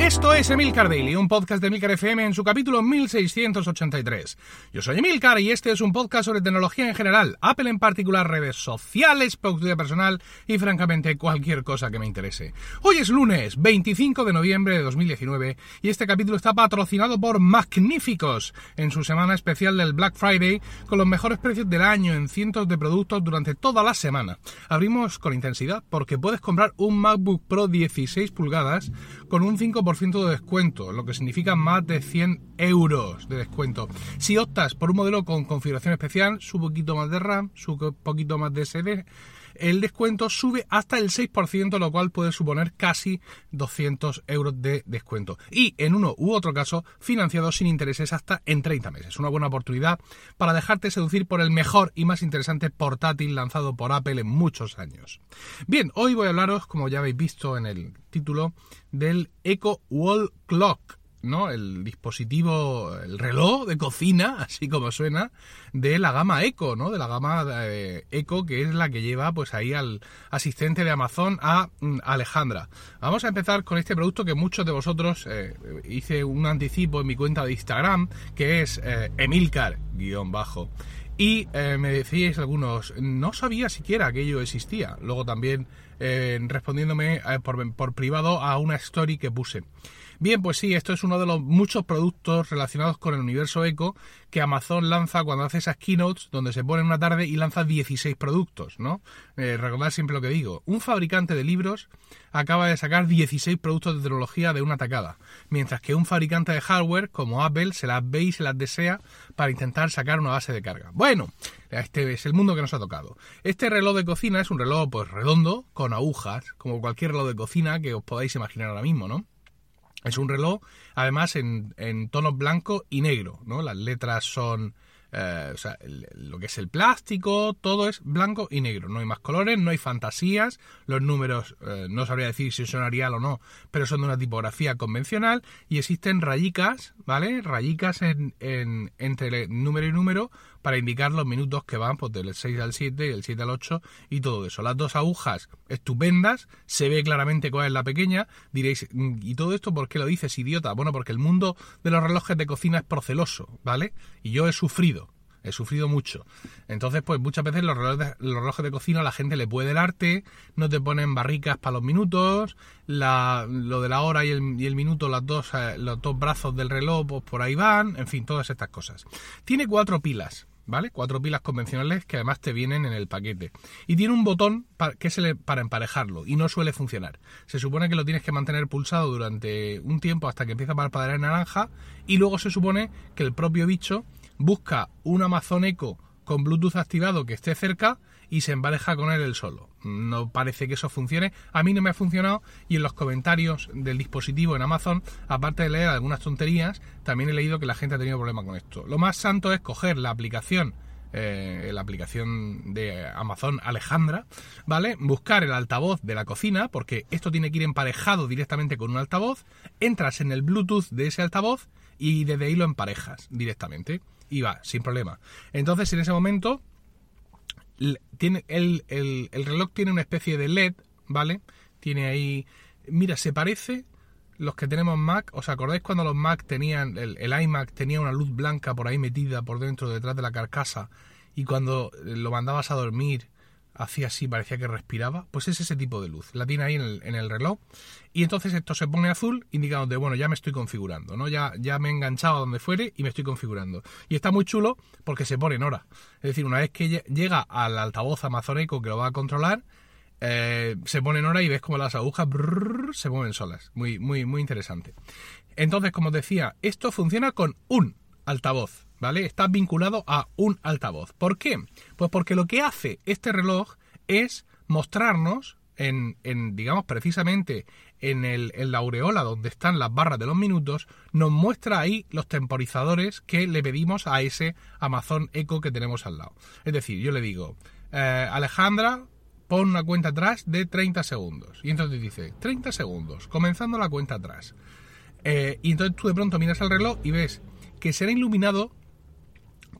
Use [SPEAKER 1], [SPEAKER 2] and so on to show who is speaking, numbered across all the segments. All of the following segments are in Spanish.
[SPEAKER 1] esto es Emilcar Daily, un podcast de Emilcar FM en su capítulo 1683. Yo soy Emilcar y este es un podcast sobre tecnología en general, Apple en particular, redes sociales, productividad personal y francamente cualquier cosa que me interese. Hoy es lunes 25 de noviembre de 2019 y este capítulo está patrocinado por Magníficos en su semana especial del Black Friday con los mejores precios del año en cientos de productos durante toda la semana. Abrimos con intensidad porque puedes comprar un MacBook Pro 16 pulgadas con un 5% de descuento, lo que significa más de 100 euros de descuento. Si optas por un modelo con configuración especial, su poquito más de RAM, su poquito más de SD, el descuento sube hasta el 6%, lo cual puede suponer casi 200 euros de descuento. Y en uno u otro caso, financiado sin intereses hasta en 30 meses. Una buena oportunidad para dejarte seducir por el mejor y más interesante portátil lanzado por Apple en muchos años. Bien, hoy voy a hablaros, como ya habéis visto en el título, del Echo Wall Clock ¿no? El dispositivo, el reloj de cocina, así como suena, de la gama Eco, ¿no? De la gama eh, Eco, que es la que lleva pues ahí al asistente de Amazon a mm, Alejandra. Vamos a empezar con este producto que muchos de vosotros eh, hice un anticipo en mi cuenta de Instagram, que es eh, Emilcar-bajo. Y me decíais algunos, no sabía siquiera que ello existía. Luego también respondiéndome por, por privado a una story que puse. Bien, pues sí, esto es uno de los muchos productos relacionados con el universo eco que Amazon lanza cuando hace esas keynotes donde se pone una tarde y lanza 16 productos, ¿no? Eh, recordad siempre lo que digo. Un fabricante de libros acaba de sacar 16 productos de tecnología de una tacada, mientras que un fabricante de hardware como Apple se las ve y se las desea para intentar sacar una base de carga. Bueno, este es el mundo que nos ha tocado. Este reloj de cocina es un reloj pues redondo, con agujas, como cualquier reloj de cocina que os podáis imaginar ahora mismo, ¿no? Es un reloj, además, en, en tonos blanco y negro, ¿no? Las letras son... Eh, o sea, lo que es el plástico, todo es blanco y negro. No hay más colores, no hay fantasías. Los números, eh, no sabría decir si son Arial o no, pero son de una tipografía convencional. Y existen rayicas, ¿vale? Rayicas en, en, entre número y número para indicar los minutos que van pues, del 6 al 7 y del 7 al 8 y todo eso. Las dos agujas estupendas, se ve claramente cuál es la pequeña. Diréis, mm, ¿y todo esto por qué lo dices, idiota? Bueno, porque el mundo de los relojes de cocina es proceloso, ¿vale? Y yo he sufrido. He sufrido mucho. Entonces, pues muchas veces los relojes, de, los relojes de cocina la gente le puede el arte, no te ponen barricas para los minutos, la, lo de la hora y el, minuto, eh, los dos brazos del reloj, pues por ahí van, en fin, todas estas cosas. Tiene cuatro pilas, ¿vale? Cuatro pilas convencionales que además te vienen en el paquete. Y tiene un botón para, que se le, para emparejarlo y no suele funcionar. Se supone que lo tienes que mantener pulsado durante un tiempo hasta que empieza a parpadear en naranja y luego se supone que el propio bicho busca un Amazon Echo con Bluetooth activado que esté cerca y se empareja con él el solo. No parece que eso funcione. A mí no me ha funcionado y en los comentarios del dispositivo en Amazon, aparte de leer algunas tonterías, también he leído que la gente ha tenido problemas con esto. Lo más santo es coger la aplicación eh, la aplicación de Amazon Alejandra, ¿vale? Buscar el altavoz de la cocina, porque esto tiene que ir emparejado directamente con un altavoz, entras en el Bluetooth de ese altavoz y desde ahí lo emparejas directamente va, sin problema. Entonces en ese momento tiene el, el, reloj tiene una especie de LED, ¿vale? Tiene ahí... Mira, se parece los que tenemos Mac, ¿os acordáis cuando los Mac tenían, el, el, iMac tenía una luz blanca por ahí metida por dentro, detrás de la carcasa, y cuando lo mandabas a dormir hacía así, parecía que respiraba, pues es ese tipo de luz. La tiene ahí en el, reloj y entonces esto se pone azul indicando de, bueno, ya me estoy configurando, ¿no? Ya, ya me he enganchado a donde fuere y me estoy configurando. Y está muy chulo porque se pone en hora. Es decir, una vez que llega al altavoz Amazon Echo que lo va a controlar, eh, se pone en hora y ves como las agujas se mueven solas. Muy, muy, muy interesante. Entonces, como decía, esto funciona con un altavoz. ¿vale? Está vinculado a un altavoz. ¿Por qué? Pues porque lo que hace este reloj es mostrarnos en, digamos, precisamente en, el, en la aureola donde están las barras de los minutos, nos muestra ahí los temporizadores que le pedimos a ese Amazon Echo que tenemos al lado. Es decir, yo le digo, eh, Alejandra, pon una cuenta atrás de 30 segundos. Y entonces dice, 30 segundos, comenzando la cuenta atrás. Eh, y entonces tú de pronto miras el reloj y ves que será iluminado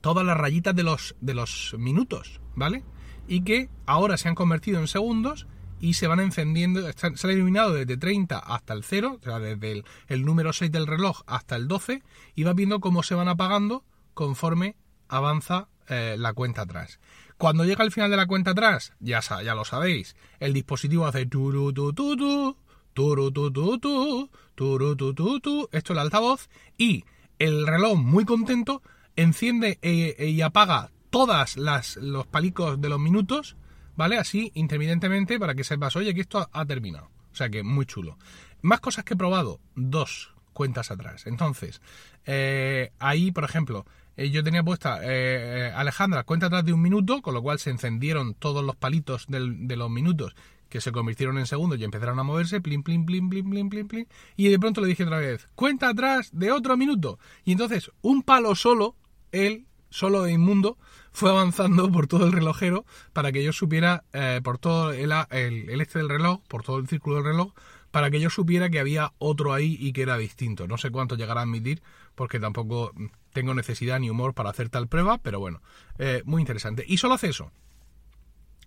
[SPEAKER 1] todas las rayitas de los, de los minutos, ¿vale? Y que ahora se han convertido en segundos y se van encendiendo, se han iluminado desde 30 hasta el 0, desde el, número 6 del reloj hasta el 12, y vas viendo cómo se van apagando conforme avanza eh, la cuenta atrás. Cuando llega al final de la cuenta atrás, ya, ya lo sabéis, el dispositivo hace turu tu tu tu, turu tu tu turu esto es el altavoz, y el reloj muy contento enciende eh, y apaga todas las los palicos de los minutos ¿vale? Así, intermitentemente, para que sepas, oye, que esto ha terminado. O sea que muy chulo. Más cosas que he probado, dos cuentas atrás. Entonces, eh, ahí, por ejemplo, eh, yo tenía puesta eh, Alejandra cuenta atrás de un minuto, con lo cual se encendieron todos los palitos de los minutos que se convirtieron en segundos y empezaron a moverse, plin, plin, plin, plin, plin, plin, plin, y de pronto le dije otra vez, cuenta atrás de otro minuto. Y entonces, un palo solo, él, solo de inmundo, fue avanzando por todo el relojero para que yo supiera, eh, por todo el, el, este del reloj, por todo el círculo del reloj, para que yo supiera que había otro ahí y que era distinto. No sé cuánto llegará a admitir, porque tampoco tengo necesidad ni humor para hacer tal prueba, pero bueno, eh, muy interesante. Y solo hace eso.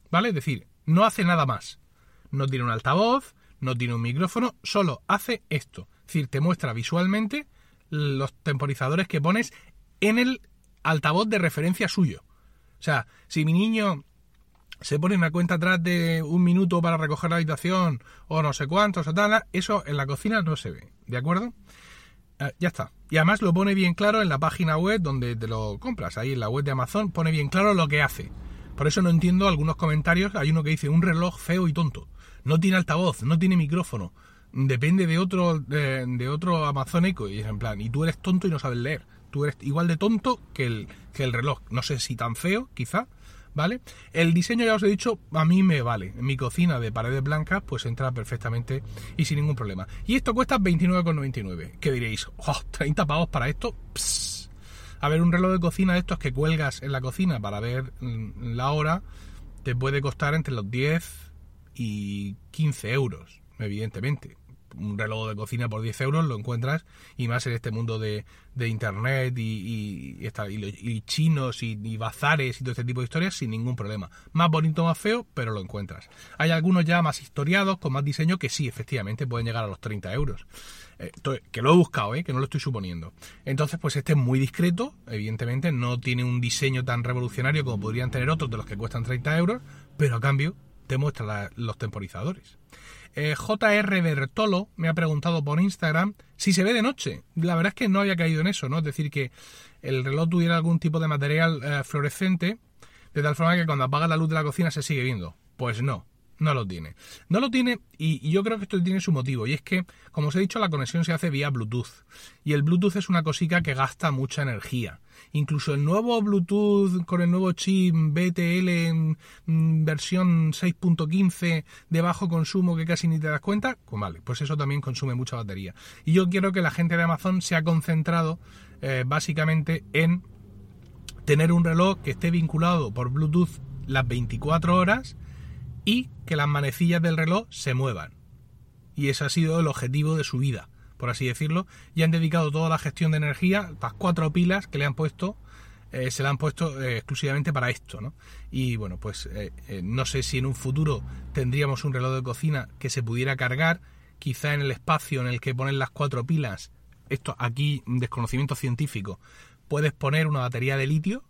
[SPEAKER 1] ¿Vale? Es decir, no hace nada más. No tiene un altavoz, no tiene un micrófono, solo hace esto. Es decir, te muestra visualmente los temporizadores que pones en el altavoz de referencia suyo. O sea, si mi niño se pone una cuenta atrás de un minuto para recoger la habitación o no sé cuántos o tal, eso en la cocina no se ve, ¿de acuerdo? Eh, ya está. Y además lo pone bien claro en la página web donde te lo compras, ahí en la web de Amazon pone bien claro lo que hace. Por eso no entiendo algunos comentarios, hay uno que dice un reloj feo y tonto, no tiene altavoz, no tiene micrófono, depende de otro de, otro amazónico y es en plan, y tú eres tonto y no sabes leer tú eres igual de tonto que el, que el reloj. No sé si tan feo, quizá, ¿vale? El diseño, ya os he dicho, a mí me vale. En mi cocina de paredes blancas, pues entra perfectamente y sin ningún problema. Y esto cuesta 29,99. ¿Qué diréis? Oh, ¿30 pavos para esto? A ver, un reloj de cocina de estos que cuelgas en la cocina para ver mm, la hora, te puede costar entre los 10 y 15 euros, evidentemente un reloj de cocina por 10 euros lo encuentras y más en este mundo de, internet y, y, chinos y, bazares y todo este tipo de historias sin ningún problema. Más bonito, más feo, pero lo encuentras. Hay algunos ya más historiados, con más diseño, que sí, efectivamente pueden llegar a los 30 euros. Eh, que lo he buscado, eh, que no lo estoy suponiendo. Entonces, pues este es muy discreto, evidentemente, no tiene un diseño tan revolucionario como podrían tener otros de los que cuestan 30 euros, pero a cambio te muestra los temporizadores. Eh, JR Bertolo me ha preguntado por Instagram si se ve de noche. La verdad es que no había caído en eso, ¿no? Es decir, que el reloj tuviera algún tipo de material eh, fluorescente, de tal forma que cuando apaga la luz de la cocina se sigue viendo. Pues no, no lo tiene. No lo tiene y yo creo que esto tiene su motivo y es que, como os he dicho, la conexión se hace vía Bluetooth y el Bluetooth es una cosica que gasta mucha energía. Incluso el nuevo Bluetooth con el nuevo chip BTL en mm, versión 6.15 de bajo consumo que casi ni te das cuenta, pues vale, pues eso también consume mucha batería. Y yo quiero que la gente de Amazon se ha concentrado eh, básicamente en tener un reloj que esté vinculado por Bluetooth las 24 horas y que las manecillas del reloj se muevan. Y ese ha sido el objetivo de su vida, por así decirlo. Y han dedicado toda la gestión de energía, las cuatro pilas que le han puesto, eh, se la han puesto eh, exclusivamente para esto, ¿no? Y bueno, pues eh, no sé si en un futuro tendríamos un reloj de cocina que se pudiera cargar, quizá en el espacio en el que ponen las cuatro pilas, esto aquí, desconocimiento científico, puedes poner una batería de litio,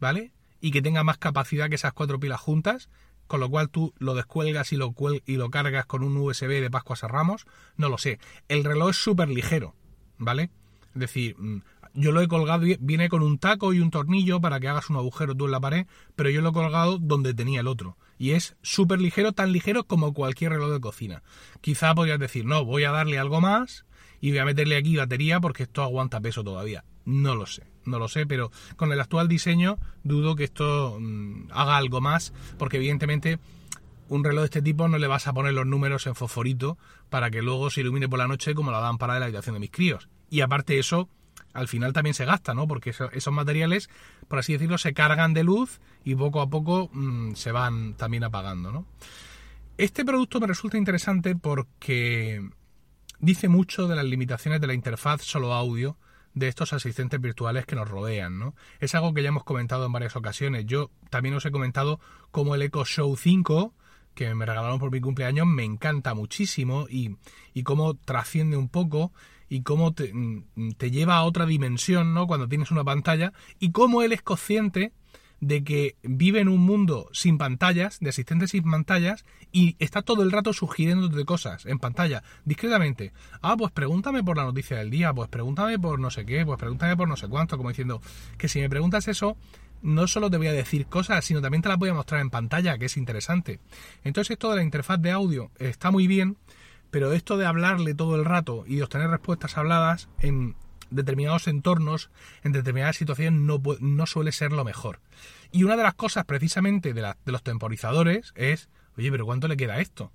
[SPEAKER 1] ¿vale? Y que tenga más capacidad que esas cuatro pilas juntas, con lo cual tú lo descuelgas y lo, y lo cargas con un USB de Pascuas a Ramos, no lo sé. El reloj es súper ligero, ¿vale? Es decir, mm, yo lo he colgado, viene con un taco y un tornillo para que hagas un agujero tú en la pared, pero yo lo he colgado donde tenía el otro. Y es súper ligero, tan ligero como cualquier reloj de cocina. Quizá podrías decir, no, voy a darle algo más y voy a meterle aquí batería porque esto aguanta peso todavía. No lo sé no lo sé, pero con el actual diseño dudo que esto mm, haga algo más, porque evidentemente un reloj de este tipo no le vas a poner los números en fosforito para que luego se ilumine por la noche como la lámpara de la habitación de mis críos. Y aparte eso, al final también se gasta, ¿no? Porque esos materiales, por así decirlo, se cargan de luz y poco a poco mm, se van también apagando, ¿no? Este producto me resulta interesante porque dice mucho de las limitaciones de la interfaz solo audio de estos asistentes virtuales que nos rodean, ¿no? Es algo que ya hemos comentado en varias ocasiones. Yo también os he comentado cómo el Echo Show 5 que me regalaron por mi cumpleaños me encanta muchísimo y, y cómo trasciende un poco y cómo te, mm, te, lleva a otra dimensión, ¿no? Cuando tienes una pantalla y cómo él es consciente de que vive en un mundo sin pantallas, de asistentes sin pantallas, y está todo el rato sugiriéndote cosas en pantalla, discretamente. Ah, pues pregúntame por la noticia del día, pues pregúntame por no sé qué, pues pregúntame por no sé cuánto, como diciendo que si me preguntas eso, no solo te voy a decir cosas, sino también te las voy a mostrar en pantalla, que es interesante. Entonces esto de la interfaz de audio está muy bien, pero esto de hablarle todo el rato y obtener respuestas habladas en determinados entornos, en determinadas situaciones, no, no suele ser lo mejor. Y una de las cosas precisamente de, de los temporizadores es, oye, pero ¿cuánto le queda esto?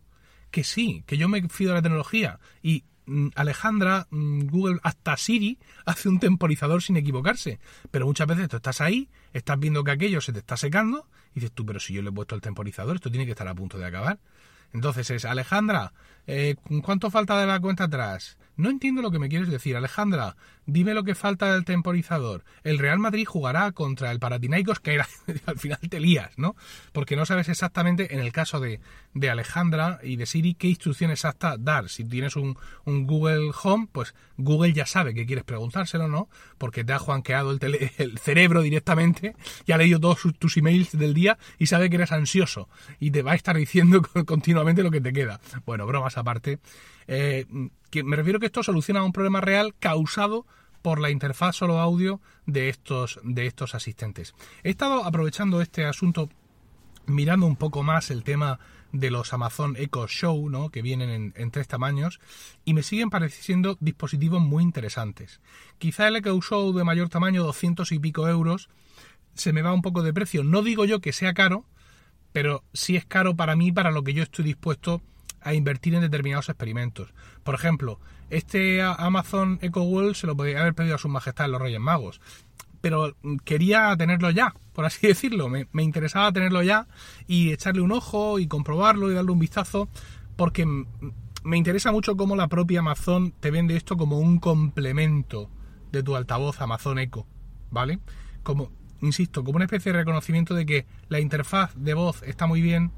[SPEAKER 1] Que sí, que yo me fío de la tecnología y Mm, Alejandra, mm, Google, hasta Siri hace un temporizador sin equivocarse. Pero muchas veces tú estás ahí, estás viendo que aquello se te está secando y dices tú, pero si yo le he puesto el temporizador, esto tiene que estar a punto de acabar. Entonces es, Alejandra, eh, ¿cuánto falta de la cuenta atrás? No entiendo lo que me quieres decir, Alejandra. Dime lo que falta del temporizador. El Real Madrid jugará contra el Paratinaicos, que era, al final te lías, ¿no? Porque no sabes exactamente, en el caso de, de Alejandra y de Siri, qué instrucción exacta dar. Si tienes un, un, Google Home, pues Google ya sabe que quieres preguntárselo, ¿no? Porque te ha juanqueado el, el cerebro directamente, y ha leído todos tus emails del día y sabe que eres ansioso y te va a estar diciendo continuamente lo que te queda. Bueno, bromas aparte. Eh, me refiero que esto soluciona un problema real causado por la interfaz solo audio de estos, de estos asistentes. He estado aprovechando este asunto mirando un poco más el tema de los Amazon Echo Show, ¿no? que vienen en, tres tamaños, y me siguen pareciendo dispositivos muy interesantes. Quizá el Echo Show de mayor tamaño, 200 y pico euros, se me va un poco de precio. No digo yo que sea caro, pero sí es caro para mí, para lo que yo estoy dispuesto invertir en determinados experimentos. Por ejemplo, este Amazon Echo Wall se lo podría haber pedido a su majestad los Reyes Magos, pero quería tenerlo ya, por así decirlo. Me, interesaba tenerlo ya y echarle un ojo y comprobarlo y darle un vistazo, porque me interesa mucho cómo la propia Amazon te vende esto como un complemento de tu altavoz Amazon Echo, ¿vale? Como, insisto, como una especie de reconocimiento de que la interfaz de voz está muy bien,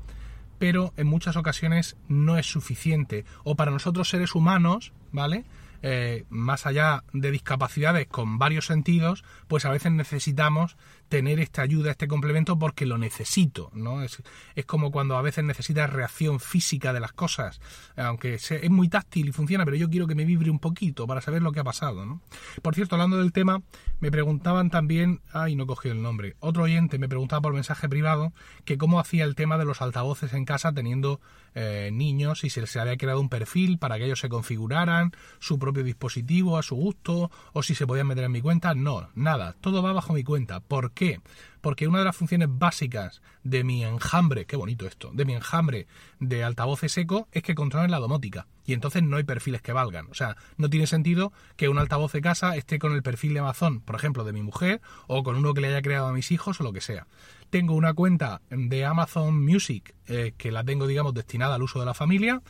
[SPEAKER 1] pero en muchas ocasiones no es suficiente. O para nosotros seres humanos, ¿vale? Eh, más allá de discapacidades con varios sentidos, pues a veces necesitamos tener esta ayuda, este complemento, porque lo necesito, ¿no? Es, es como cuando a veces necesitas reacción física de las cosas, aunque es muy táctil y funciona, pero yo quiero que me vibre un poquito para saber lo que ha pasado, ¿no? Por cierto, hablando del tema, me preguntaban también, ay, no cogí el nombre, otro oyente me preguntaba por mensaje privado que cómo hacía el tema de los altavoces en casa teniendo eh, niños, si se, se había creado un perfil para que ellos se configuraran su propio dispositivo a su gusto, o si se podían meter en mi cuenta, no, nada, todo va bajo mi cuenta. ¿Por qué? Porque una de las funciones básicas de mi enjambre, qué bonito esto, de mi enjambre de altavoces eco es que controlen la domótica. Y entonces no hay perfiles que valgan. O sea, no tiene sentido que un altavoz de casa esté con el perfil de Amazon, por ejemplo, de mi mujer, o con uno que le haya creado a mis hijos o lo que sea. Tengo una cuenta de Amazon Music eh, que la tengo, digamos, destinada al uso de la familia.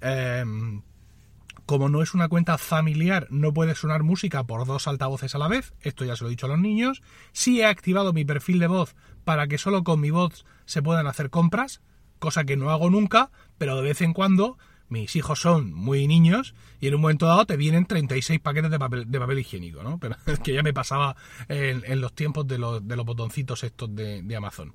[SPEAKER 1] Eh, como no es una cuenta familiar, no puede sonar música por dos altavoces a la vez, esto ya se lo he dicho a los niños. Sí he activado mi perfil de voz para que solo con mi voz se puedan hacer compras, cosa que no hago nunca, pero de vez en cuando mis hijos son muy niños y en un momento dado te vienen 36 paquetes de papel, de papel higiénico, ¿no? Pero es que ya me pasaba en, los tiempos de los, de botoncitos estos de, Amazon.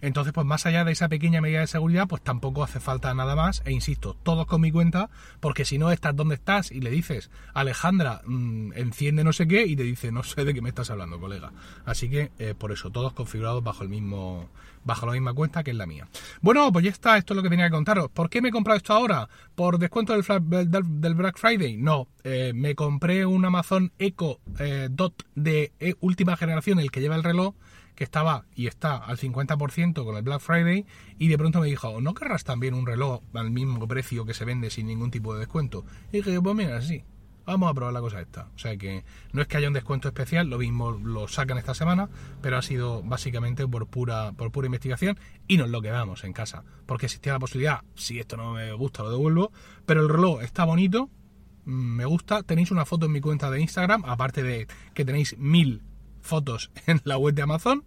[SPEAKER 1] Entonces, pues más allá de esa pequeña medida de seguridad, pues tampoco hace falta nada más. E insisto, todos con mi cuenta, porque si no estás donde estás y le dices, Alejandra, mmm, enciende no sé qué, y te dice, no sé de qué me estás hablando, colega. Así que, eh, por eso, todos configurados bajo el mismo bajo la misma cuenta que es la mía. Bueno, pues ya está, esto es lo que tenía que contaros. ¿Por qué me he comprado esto ahora? ¿Por descuento del, del, Black Friday? No, eh, me compré un Amazon Echo eh, Dot de eh, última generación, el que lleva el reloj, que estaba y está al 50% con el Black Friday, y de pronto me dijo, ¿no querrás también un reloj al mismo precio que se vende sin ningún tipo de descuento? Y dije, pues mira, sí, vamos a probar la cosa esta. O sea que no es que haya un descuento especial, lo mismo lo sacan esta semana, pero ha sido básicamente por pura, por pura investigación y nos lo quedamos en casa. Porque existía la posibilidad, si esto no me gusta lo devuelvo, pero el reloj está bonito, mm, me gusta, tenéis una foto en mi cuenta de Instagram, aparte de que tenéis mil fotos en la web de Amazon.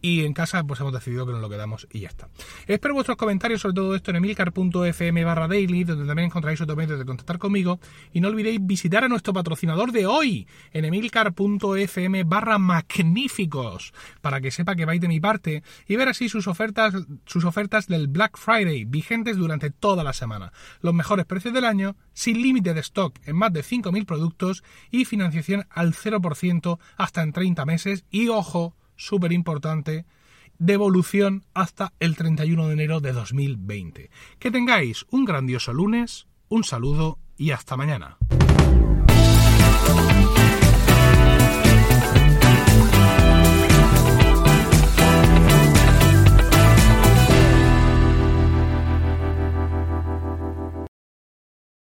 [SPEAKER 1] Y en casa pues hemos decidido que nos lo quedamos y ya está. Espero vuestros comentarios sobre todo esto en emilcar.fm barra daily, donde también encontraréis otro medio de contactar conmigo. Y no olvidéis visitar a nuestro patrocinador de hoy en emilcar.fm barra magníficos, para que sepa que vais de mi parte y ver así sus ofertas, sus ofertas del Black Friday, vigentes durante toda la semana. Los mejores precios del año, sin límite de stock en más de 5.000 productos y financiación al 0% hasta en 30 meses. Y ojo, súper importante, devolución hasta el 31 de enero de 2020. Que tengáis un grandioso lunes, un saludo y hasta mañana.